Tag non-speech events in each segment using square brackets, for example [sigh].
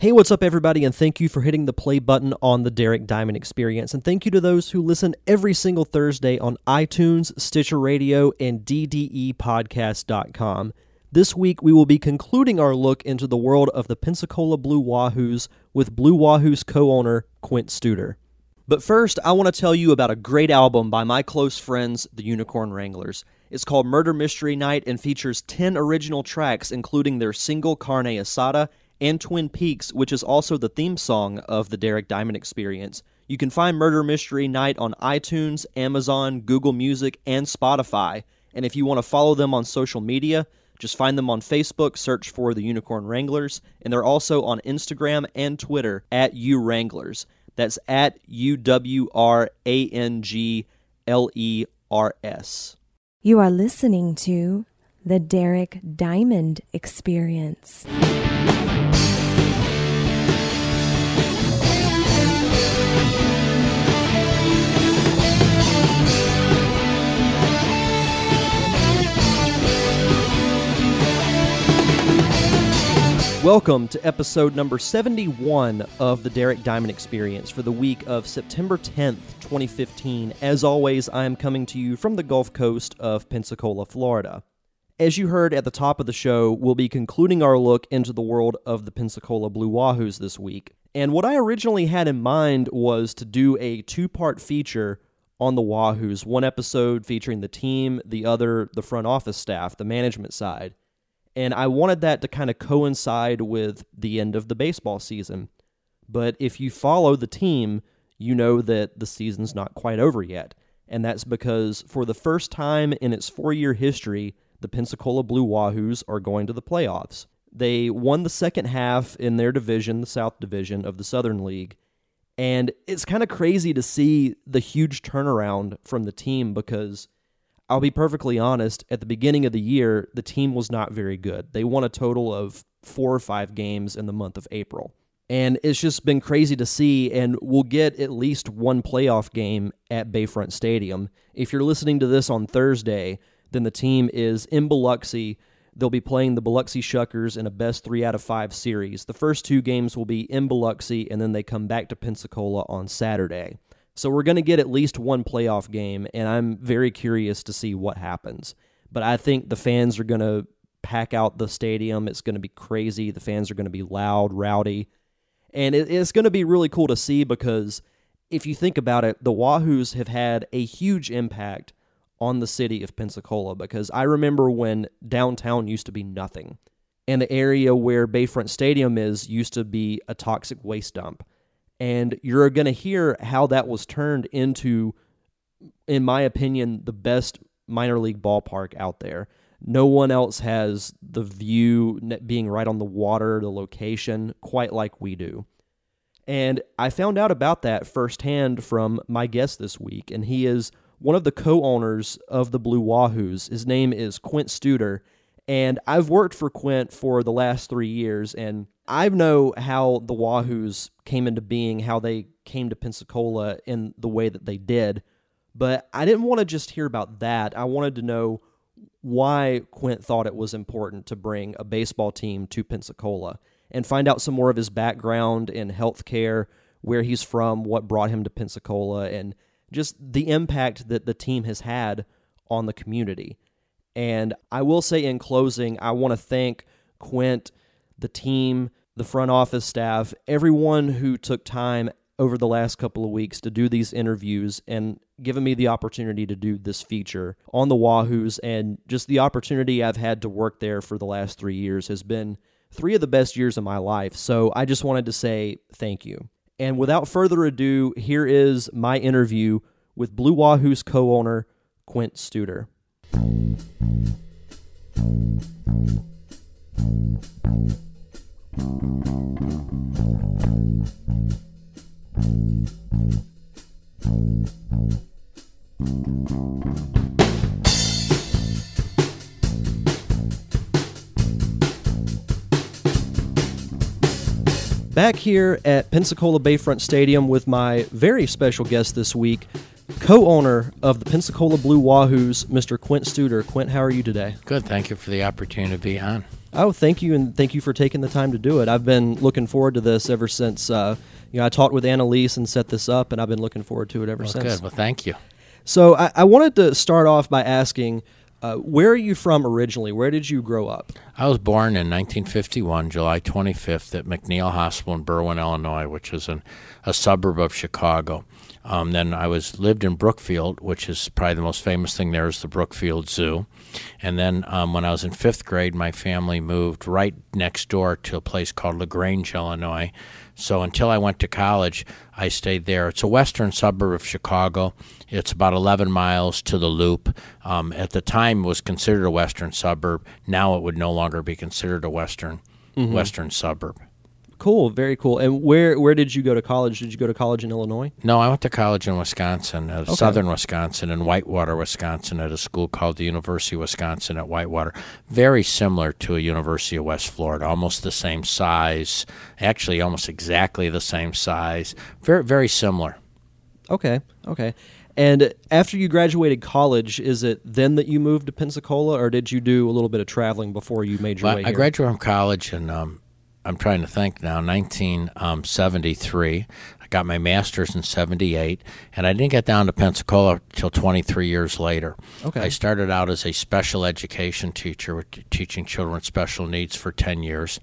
Hey, what's up, everybody, and thank you for hitting the play button on the Derek Diamond Experience. And thank you to those who listen every single Thursday on iTunes, Stitcher Radio, and DDEpodcast.com. This week, we will be concluding our look into the world of the Pensacola Blue Wahoos with Blue Wahoos co owner Quint Studer. But first, I want to tell you about a great album by my close friends, the Unicorn Wranglers. It's called Murder Mystery Night and features 10 original tracks, including their single Carne Asada and Twin Peaks, which is also the theme song of the Derek Diamond Experience. You can find Murder Mystery Night on iTunes, Amazon, Google Music, and Spotify. And if you want to follow them on social media, just find them on Facebook, search for the Unicorn Wranglers, and they're also on Instagram and Twitter at U Wranglers. That's at U W R A N G L E R S. You are listening to the Derek Diamond Experience. Welcome to episode number 71 of the Derek Diamond Experience for the week of September 10th, 2015. As always, I am coming to you from the Gulf Coast of Pensacola, Florida. As you heard at the top of the show, we'll be concluding our look into the world of the Pensacola Blue Wahoos this week. And what I originally had in mind was to do a two part feature on the Wahoos, one episode featuring the team, the other, the front office staff, the management side. And I wanted that to kind of coincide with the end of the baseball season. But if you follow the team, you know that the season's not quite over yet. And that's because for the first time in its four year history, the Pensacola Blue Wahoos are going to the playoffs. They won the second half in their division, the South Division of the Southern League. And it's kind of crazy to see the huge turnaround from the team because I'll be perfectly honest, at the beginning of the year, the team was not very good. They won a total of four or five games in the month of April. And it's just been crazy to see, and we'll get at least one playoff game at Bayfront Stadium. If you're listening to this on Thursday, then the team is in Biloxi. They'll be playing the Biloxi Shuckers in a best three out of five series. The first two games will be in Biloxi, and then they come back to Pensacola on Saturday. So we're going to get at least one playoff game, and I'm very curious to see what happens. But I think the fans are going to pack out the stadium. It's going to be crazy. The fans are going to be loud, rowdy. And it's going to be really cool to see because if you think about it, the Wahoos have had a huge impact on the city of Pensacola because I remember when downtown used to be nothing. And the area where Bayfront Stadium is used to be a toxic waste dump and you're going to hear how that was turned into in my opinion the best minor league ballpark out there. No one else has the view being right on the water the location quite like we do. And i found out about that firsthand from my guest this week and he is one of the co-owners of the blue wahoos. His name is quint studer and i've worked for quint for the last three years and I know how the Wahoos came into being, how they came to Pensacola in the way that they did, but I didn't want to just hear about that. I wanted to know why Quint thought it was important to bring a baseball team to Pensacola and find out some more of his background in healthcare, where he's from, what brought him to Pensacola, and just the impact that the team has had on the community. And I will say in closing, I want to thank Quint, the team, the front office staff, everyone who took time over the last couple of weeks to do these interviews and given me the opportunity to do this feature on the Wahoos and just the opportunity I've had to work there for the last three years has been three of the best years of my life. So I just wanted to say thank you. And without further ado, here is my interview with Blue Wahoos co owner Quint Studer. Back here at Pensacola Bayfront Stadium with my very special guest this week, co owner of the Pensacola Blue Wahoos, Mr. Quint Studer. Quint, how are you today? Good. Thank you for the opportunity to be on. Oh, thank you, and thank you for taking the time to do it. I've been looking forward to this ever since. Uh, you know, I talked with Annalise and set this up, and I've been looking forward to it ever Well, since. good. Well, thank you. So I, I wanted to start off by asking, uh, where are you from originally? Where did you grow up? I was born in 1951, July 25th, at MacNeal Hospital in Berwyn, Illinois, which is an, a suburb of Chicago. Um, then I was lived in Brookfield, which is probably the most famous thing there is the Brookfield Zoo. And then um, when I was in fifth grade, my family moved right next door to a place called Lagrange, Illinois. So until I went to college, I stayed there. It's a western suburb of Chicago. It's about 11 miles to the Loop. Um, at the time, it was considered a western suburb. Now it would no longer be considered a western western suburb. Cool, very cool. And where where did you go to college? Did you go to college in Illinois? No, I went to college in Wisconsin, uh, southern Wisconsin, in Whitewater, Wisconsin, at a school called the University of Wisconsin at Whitewater. Very similar to a University of West Florida, almost the same size, actually almost exactly the same size. Very, very similar. Okay, okay. And after you graduated college, is it then that you moved to Pensacola, or did you do a little bit of traveling before you made your Well, way I here? graduated from college in, um, I'm trying to think now, 1973. I got my master's in 78, and I didn't get down to Pensacola till 23 years later. Okay. I started out as a special education teacher, teaching children with special needs for 10 years.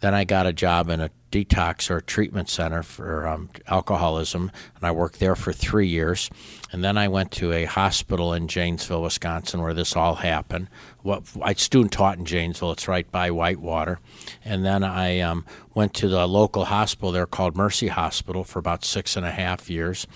Then I got a job in a detox or a treatment center for um, alcoholism, and I worked there for three years. And then I went to a hospital in Janesville, Wisconsin, where this all happened. What I student taught in Janesville; it's right by Whitewater. And then I um, went to the local hospital there called Mercy Hospital for about six and a half years.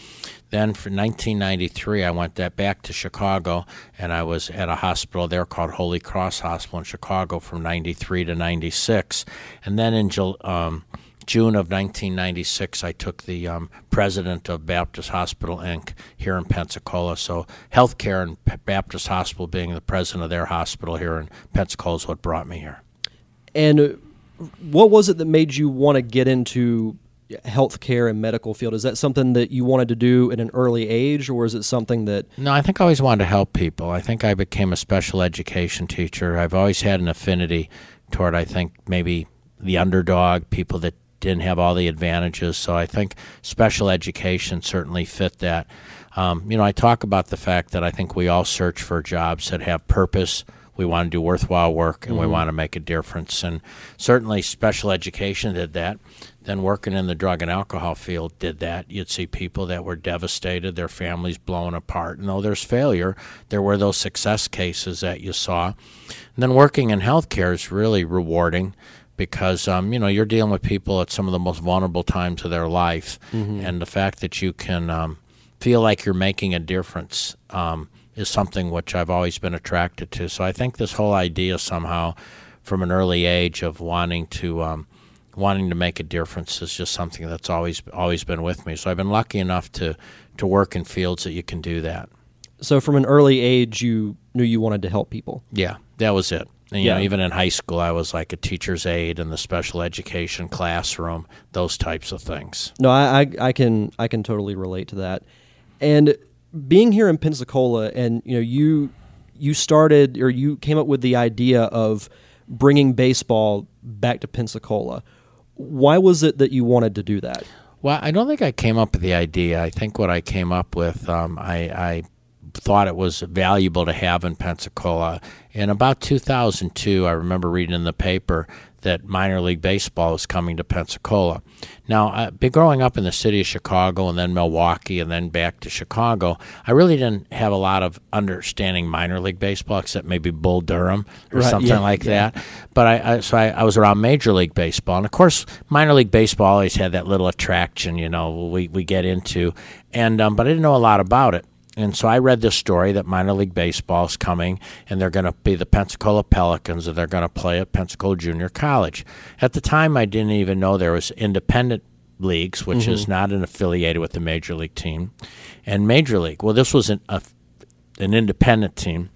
Then for 1993, I went back to Chicago, and I was at a hospital there called Holy Cross Hospital in Chicago from 93 to 96. And then in um, June of 1996, I took the um, president of Baptist Hospital Inc. here in Pensacola. So, healthcare and P- Baptist Hospital being the president of their hospital here in Pensacola is what brought me here. And uh, what was it that made you want to get into healthcare and medical field? Is that something that you wanted to do at an early age, or is it something that No, I think I always wanted to help people. I think I became a special education teacher. I've always had an affinity toward, I think, maybe the underdog, people that didn't have all the advantages. So I think special education certainly fit that. Um, you know, I talk about the fact that I think we all search for jobs that have purpose. We want to do worthwhile work and we want to make a difference. And certainly special education did that. Then working in the drug and alcohol field did that. You'd see people that were devastated, their families blown apart. And though there's failure, there were those success cases that you saw. And then working in healthcare is really rewarding because um, you know you're dealing with people at some of the most vulnerable times of their life, and the fact that you can um, feel like you're making a difference um, is something which I've always been attracted to. So I think this whole idea somehow, from an early age, of wanting to um, wanting to make a difference is just something that's always always been with me. So I've been lucky enough to to work in fields that you can do that. so from an early age you knew you wanted to help people? Yeah, that was it. And, you Yeah. know, even in high school, I was like a teacher's aide in the special education classroom, those types of things. No, I, I, I can I can totally relate to that. And being here in Pensacola, and you know, you you started or you came up with the idea of bringing baseball back to Pensacola. Why was it that you wanted to do that? Well, I don't think I came up with the idea. I think what I came up with, um, I, I thought it was valuable to have in Pensacola. In about 2002, I remember reading in the paper that minor league baseball was coming to Pensacola. Now, uh, be growing up in the city of Chicago and then Milwaukee and then back to Chicago, I really didn't have a lot of understanding minor league baseball except maybe Bull Durham or Right, something yeah, like yeah. that. But I, I so I, I was around Major League Baseball, and of course, minor league baseball always had that little attraction, you know, we we get into, and um, but I didn't know a lot about it. And so I read this story that minor league baseball is coming, and they're going to be the Pensacola Pelicans, and they're going to play at Pensacola Junior College. At the time, I didn't even know there was independent leagues, which is mm-hmm. not an affiliated with the major league team, and major league. Well, this was an a, an independent team.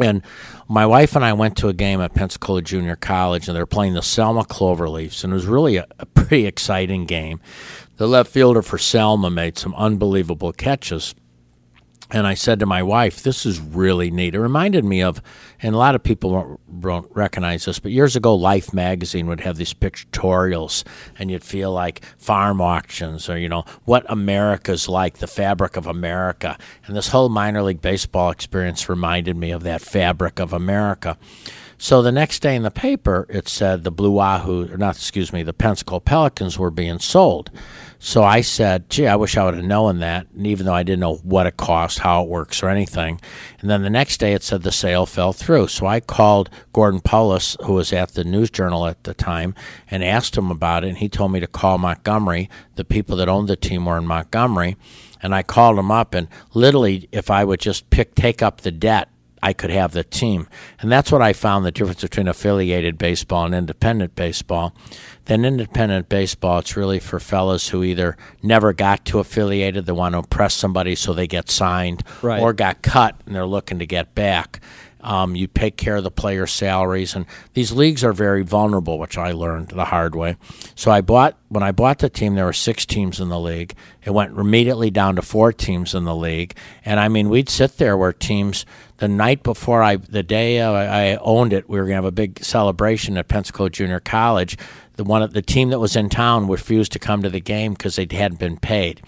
And my wife and I went to a game at Pensacola Junior College, and they were playing the Selma Cloverleafs, and it was really a, a pretty exciting game. The left fielder for Selma made some unbelievable catches, and I said to my wife, "This is really neat." It reminded me of, and a lot of people won't, won't recognize this, but years ago, Life magazine would have these pictorials, and you'd feel like farm auctions, or you know what America's like, the fabric of America, and this whole minor league baseball experience reminded me of that fabric of America. So the next day in the paper, it said the Blue Wahoo, or not, excuse me, the Pensacola Pelicans were being sold. So I said, gee, I wish I would have known that, and even though I didn't know what it cost, how it works, or anything. And then the next day it said the sale fell through. So I called Gordon Paulus, who was at the News Journal at the time, and asked him about it. And he told me to call Montgomery. The people that owned the team were in Montgomery. And I called him up, and literally, if I would just pick, take up the debt, I could have the team. And that's what I found the difference between affiliated baseball and independent baseball. Then independent baseball, it's really for fellas who either never got to affiliated, they want to impress somebody so they get signed, Right. or got cut and they're looking to get back. Um, you take care of the players' salaries, and these leagues are very vulnerable, which I learned the hard way. So I bought when I bought the team, there were six teams in the league. It went immediately down to four teams in the league, and I mean we'd sit there where teams the night before I the day I owned it, we were gonna have a big celebration at Pensacola Junior College. The one the team that was in town refused to come to the game because they hadn't been paid.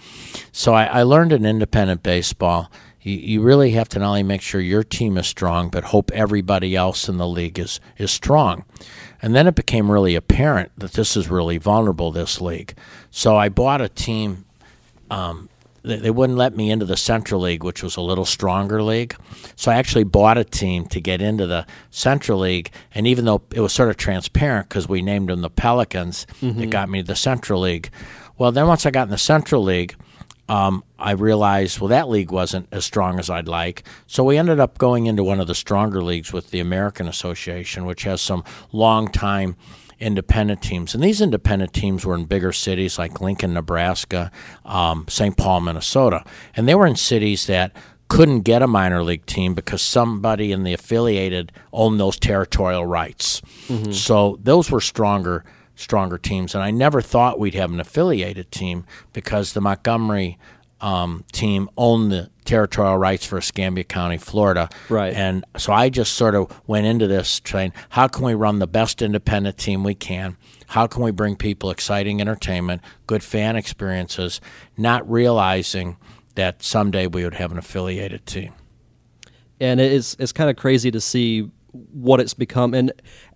So I, I learned in independent baseball you, you really have to not only make sure your team is strong, but hope everybody else in the league is, is strong. And then it became really apparent that this is really vulnerable, this league. So I bought a team. Um, they, they wouldn't let me into the Central League, which was a little stronger league. So I actually bought a team to get into the Central League. And even though it was sort of transparent because we named them the Pelicans, it got me to the Central League. Well, then once I got in the Central League, um, I realized, well, that league wasn't as strong as I'd like. So we ended up going into one of the stronger leagues with the American Association, which has some long time independent teams. And these independent teams were in bigger cities like Lincoln, Nebraska, um, St. Paul, Minnesota. And they were in cities that couldn't get a minor league team because somebody in the affiliated owned those territorial rights. So those were stronger stronger teams. And I never thought we'd have an affiliated team because the Montgomery um, team owned the territorial rights for Escambia County, Florida. Right. And so I just sort of went into this train. How can we run the best independent team we can? How can we bring people exciting entertainment, good fan experiences, not realizing that someday we would have an affiliated team? and it's it's kind of crazy to see what it's become and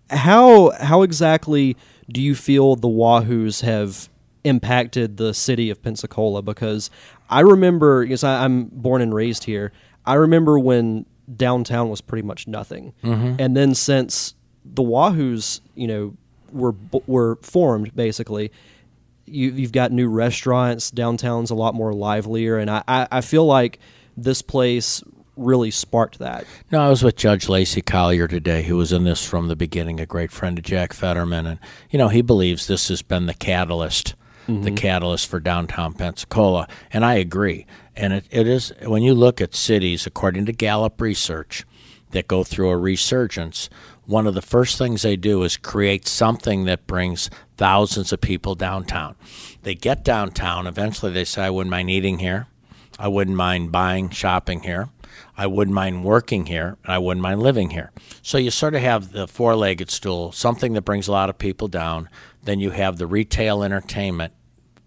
how how exactly do you feel the Wahoos have impacted the city of Pensacola? Because I remember because I, I'm born and raised here I remember when downtown was pretty much nothing. Mm-hmm. And then since the Wahoos you know were were formed basically you, you've got new restaurants. Downtown's a lot more livelier, and I, I, I feel like this place really sparked that. No, I was with Judge Lacey Collier today, who was in this from the beginning, a great friend of Jack Fetterman. And, you know, he believes this has been the catalyst, the mm-hmm. catalyst for downtown Pensacola. And I agree. And it, it is, when you look at cities, according to Gallup research, that go through a resurgence, one of the first things they do is create something that brings thousands of people downtown. They get downtown, eventually they say, I wouldn't mind eating here. I wouldn't mind buying, shopping here. I wouldn't mind working here, and I wouldn't mind living here. So you sort of have the four legged stool, something that brings a lot of people down. Then you have the retail entertainment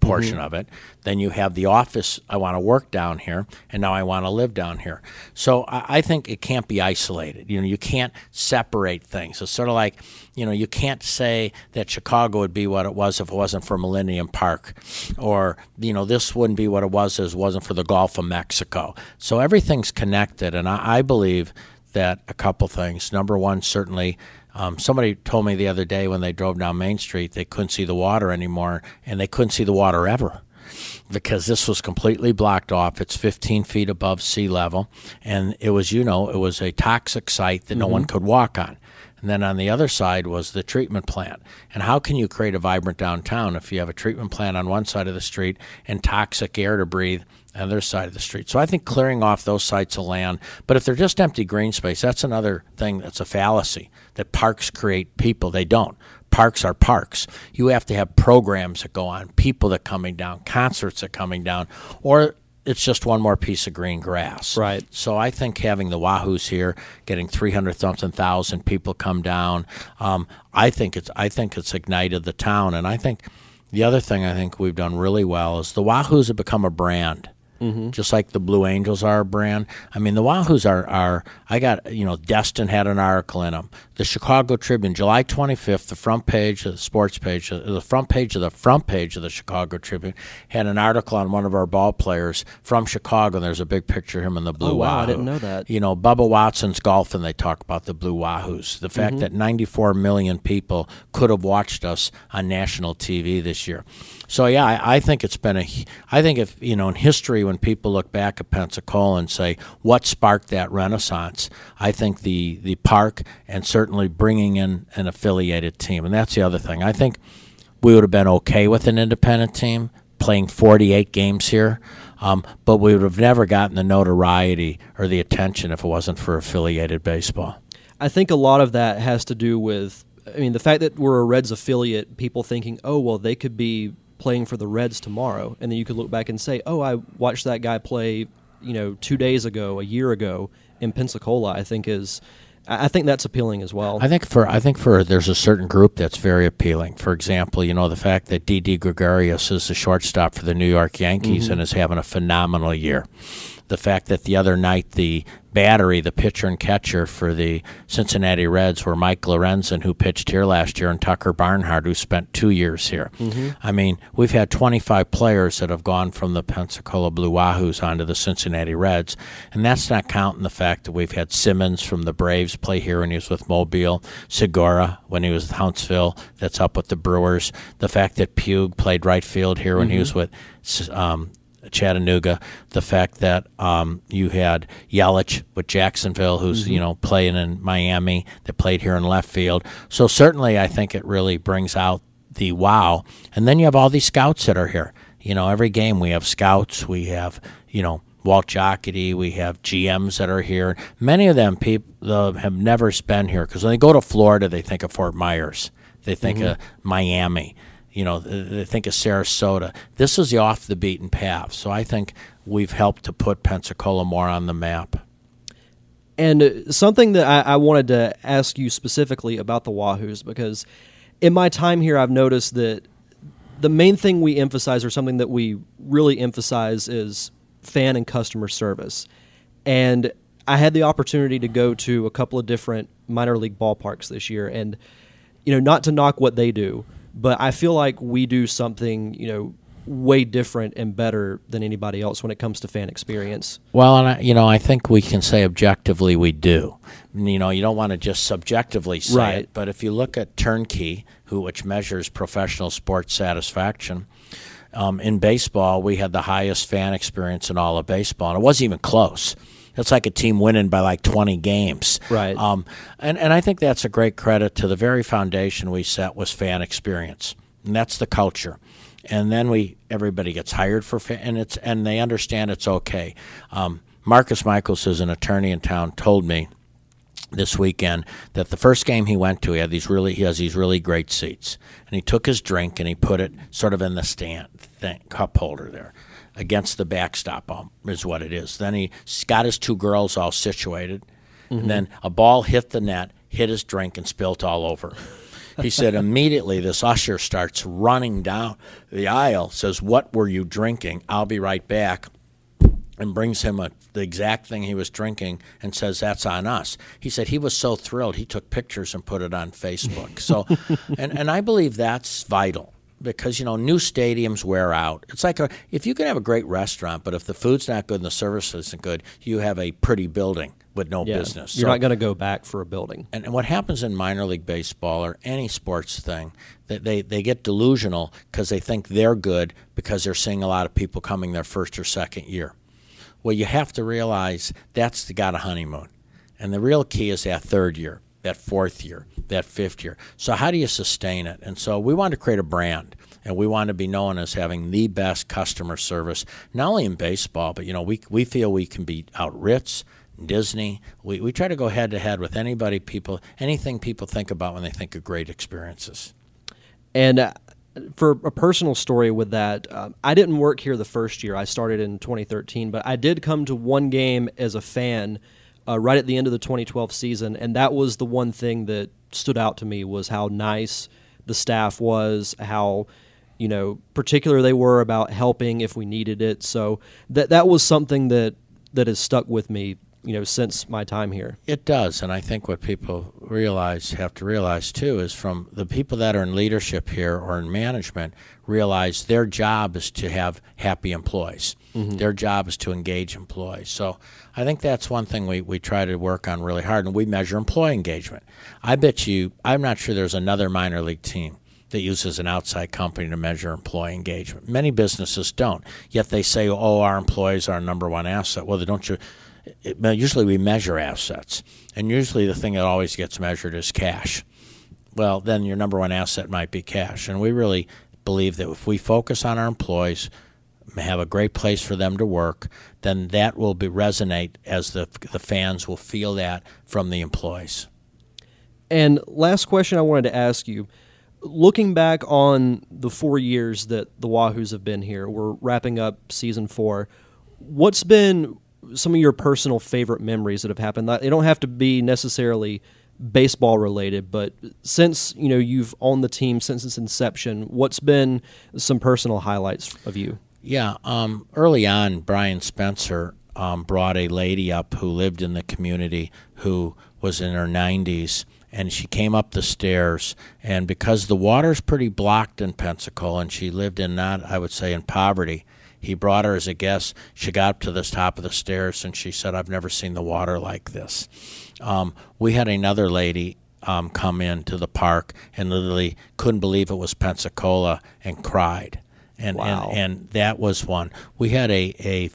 portion mm-hmm. of it. Then you have the office, I want to work down here, and now I want to live down here. So I, I think it can't be isolated. You know, you can't separate things. It's sort of like, you know, you can't say that Chicago would be what it was if it wasn't for Millennium Park, or you know, this wouldn't be what it was if it wasn't for the Gulf of Mexico. So everything's connected, and I, I believe that a couple things. Number one, certainly. Um, somebody told me the other day when they drove down Main Street, they couldn't see the water anymore, and they couldn't see the water ever because this was completely blocked off. It's 15 feet above sea level, and it was, you know, it was a toxic site that no one could walk on. And then on the other side was the treatment plant. And how can you create a vibrant downtown if you have a treatment plant on one side of the street and toxic air to breathe on other side of the street? So I think clearing off those sites of land, but if they're just empty green space, that's another thing that's a fallacy that parks create people. They don't. Parks are parks. You have to have programs that go on, people that coming down, concerts that coming down, or it's just one more piece of green grass. Right. So I think having the Wahoos here, getting 300 something thousand people come down, um, I think it's I think it's ignited the town, and I think the other thing I think we've done really well is the Wahoos have become a brand. Mm-hmm. Just like the Blue Angels are a brand. I mean, the Wahoos are, are, I got, you know, Destin had an article in them. The Chicago Tribune, July 25th, the front page of the sports page, uh, the front page of the front page of the Chicago Tribune had an article on one of our ball players from Chicago. And there's a big picture of him in the Blue Oh, wow, I didn't know that. You know, Bubba Watson's golf, and they talk about the Blue Wahoos. The fact Mm-hmm. that 94 million people could have watched us on national TV this year. So yeah, I, I think it's been a. I think if you know in history when people look back at Pensacola and say what sparked that renaissance, I think the the park and certainly bringing in an affiliated team, and that's the other thing. I think we would have been okay with an independent team playing 48 games here, um, but we would have never gotten the notoriety or the attention if it wasn't for affiliated baseball. I think a lot of that has to do with, I mean, the fact that we're a Reds affiliate, people thinking, oh, well, they could be playing for the Reds tomorrow. And then you could look back and say, oh, I watched that guy play, you know, two days ago, a year ago in Pensacola, I think is, I think that's appealing as well. I think for I think for there's a certain group that's very appealing. For example, you know the fact that Didi Gregorius is the shortstop for the New York Yankees mm-hmm. and is having a phenomenal year. The fact that the other night the battery, the pitcher and catcher for the Cincinnati Reds were Mike Lorenzen, who pitched here last year, and Tucker Barnhart, who spent two years here. I mean, we've had 25 players that have gone from the Pensacola Blue Wahoos onto the Cincinnati Reds, and that's not counting the fact that we've had Simmons from the Braves play here when he was with Mobile, Segura when he was with Huntsville, that's up with the Brewers. The fact that Puig played right field here when he was with um, Chattanooga. The fact that um, you had Yelich with Jacksonville, who's you know playing in Miami, that played here in left field. So certainly, I think it really brings out the wow. And then you have all these scouts that are here. You know, every game we have scouts. We have you know. Walt Jocketty, we have GMs that are here. Many of them people have never been here because when they go to Florida, they think of Fort Myers, they think of Miami you know, they think of Sarasota. This is the off the beaten path. So I think we've helped to put Pensacola more on the map. And uh, something that I, I wanted to ask you specifically about the Wahoos, because in my time here, I've noticed that the main thing we emphasize, or something that we really emphasize, is fan and customer service. And I had the opportunity to go to a couple of different minor league ballparks this year, and you know, not to knock what they do, but I feel like we do something, you know, way different and better than anybody else when it comes to fan experience. Well, and I, you know, I think we can say objectively we do. You know, you don't want to just subjectively say Right. it, but if you look at Turnkey, who which measures professional sports satisfaction, um, in baseball we had the highest fan experience in all of baseball, and it wasn't even close. It's like a team winning by like 20 games. Right. Um, and, and I think that's a great credit to the very foundation we set was fan experience. And that's the culture. And then we everybody gets hired for and it's and they understand it's okay. Um, Marcus Michaels, who's an attorney in town, told me this weekend that the first game he went to, he had these really he has these really great seats, and he took his drink and he put it sort of in the stand thing, cup holder there, against the backstop um, is what it is. Then he got his two girls all situated, and then a ball hit the net, hit his drink, and spilt all over. He said [laughs] immediately this usher starts running down the aisle, says, "What were you drinking? I'll be right back." and brings him a, the exact thing he was drinking and says that's on us. He said he was so thrilled he took pictures and put it on Facebook. So, [laughs] and and I believe that's vital because you know new stadiums wear out. It's like a, if you can have a great restaurant, but if the food's not good and the service isn't good, you have a pretty building with no Yeah, business. You're So- not going to go back for a building. and, and what happens in minor league baseball or any sports thing, that they, they get delusional because they think they're good because they're seeing a lot of people coming their first or second year. Well, you have to realize that's the got a honeymoon. And the real key is that third year, that fourth year, that fifth year. So how do you sustain it? And so we want to create a brand and we want to be known as having the best customer service, not only in baseball, but you know, we we feel we can beat out Ritz, Disney. We we try to go head to head with anybody people anything people think about when they think of great experiences. And uh, for a personal story with that, um, I didn't work here the first year. I started in 2013, but I did come to one game as a fan uh, right at the end of the 2012 season, and that was the one thing that stood out to me was how nice the staff was, how you know particular they were about helping if we needed it. So that that was something that that has stuck with me you know since my time here. It does, and I think what people realize have to realize too is from the people that are in leadership here or in management realize their job is to have happy employees. Mm-hmm. Their job is to engage employees. So I think that's one thing we, we try to work on really hard, and we measure employee engagement. I bet you, I'm not sure there's another minor league team that uses an outside company to measure employee engagement. Many businesses don't, yet they say, oh, our employees are our number one asset. Well, don't you? Usually we measure assets, and usually the thing that always gets measured is cash. Well, then your number one asset might be cash, and we really believe that if we focus on our employees, have a great place for them to work, then that will be resonate as the the fans will feel that from the employees. And last question I wanted to ask you, looking back on the four years that the Wahoos have been here, we're wrapping up season four. What's been some of your personal favorite memories that have happened? They don't have to be necessarily baseball related, but since you know you've owned the team since its inception, what's been some personal highlights of you? Yeah, um, early on, Brian Spencer um, brought a lady up who lived in the community who was in her 90s, and she came up the stairs. And because the water's pretty blocked in Pensacola, and she lived in not, I would say, in poverty, he brought her as a guest. She got up to the top of the stairs and she said, I've never seen the water like this. Um, we had another lady um, come in to the park and literally couldn't believe it was Pensacola and cried. And, wow. and, and that was one. We had a, a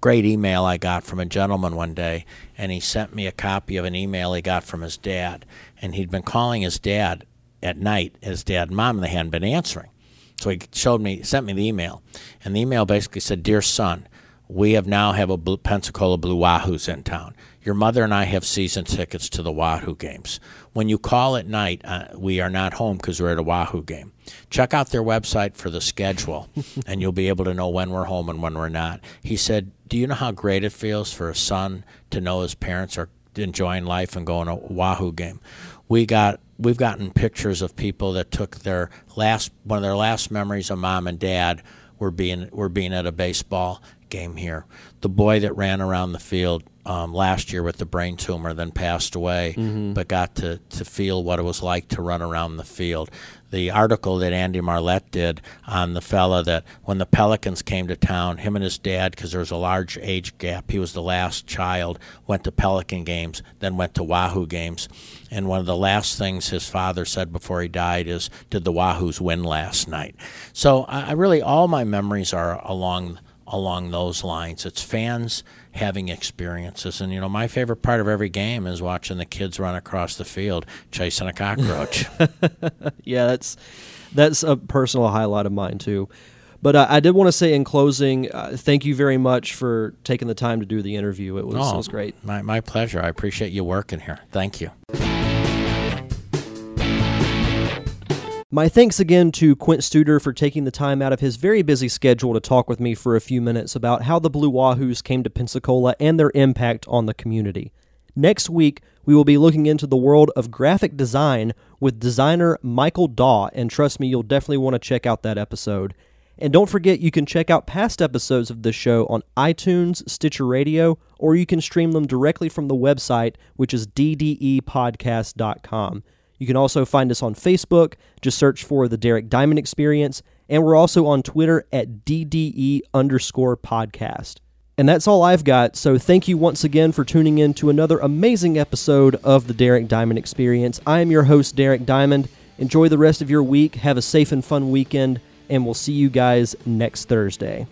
great email I got from a gentleman one day, and he sent me a copy of an email he got from his dad. And he'd been calling his dad at night, his dad and mom, and they hadn't been answering. So he showed me, sent me the email, and the email basically said, "Dear son, we have now have a Blue, Pensacola Blue Wahoos in town. Your mother and I have season tickets to the Wahoo games. When you call at night, uh, we are not home because we're at a Wahoo game. Check out their website for the schedule, [laughs] and you'll be able to know when we're home and when we're not." He said, "Do you know how great it feels for a son to know his parents are enjoying life and going to a Wahoo game?" We got we've gotten pictures of people that took their last one of their last memories of mom and dad were being were being at a baseball game here. The boy that ran around the field um, last year with the brain tumor, then passed away, mm-hmm. but got to, to feel what it was like to run around the field. The article that Andy Marlette did on the fella that when the Pelicans came to town, him and his dad, because there was a large age gap, he was the last child, went to Pelican games, then went to Wahoo games. And one of the last things his father said before he died is, Did the Wahoos win last night? So I, I really, all my memories are along along those lines. It's fans having experiences. And, you know, my favorite part of every game is watching the kids run across the field chasing a cockroach. [laughs] yeah, that's, that's a personal highlight of mine, too. But uh, I did want to say in closing, uh, thank you very much for taking the time to do the interview. It was, oh, it was great. My, my pleasure. I appreciate you working here. Thank you. My thanks again to Quint Studer for taking the time out of his very busy schedule to talk with me for a few minutes about how the Blue Wahoos came to Pensacola and their impact on the community. Next week, we will be looking into the world of graphic design with designer Michael Daw, and trust me, you'll definitely want to check out that episode. And don't forget, you can check out past episodes of this show on iTunes, Stitcher Radio, or you can stream them directly from the website, which is ddepodcast.com. You can also find us on Facebook. Just search for the Derek Diamond Experience. And we're also on Twitter at DDE underscore podcast. And that's all I've got. So thank you once again for tuning in to another amazing episode of the Derek Diamond Experience. I am your host, Derek Diamond. Enjoy the rest of your week. Have a safe and fun weekend. And we'll see you guys next Thursday.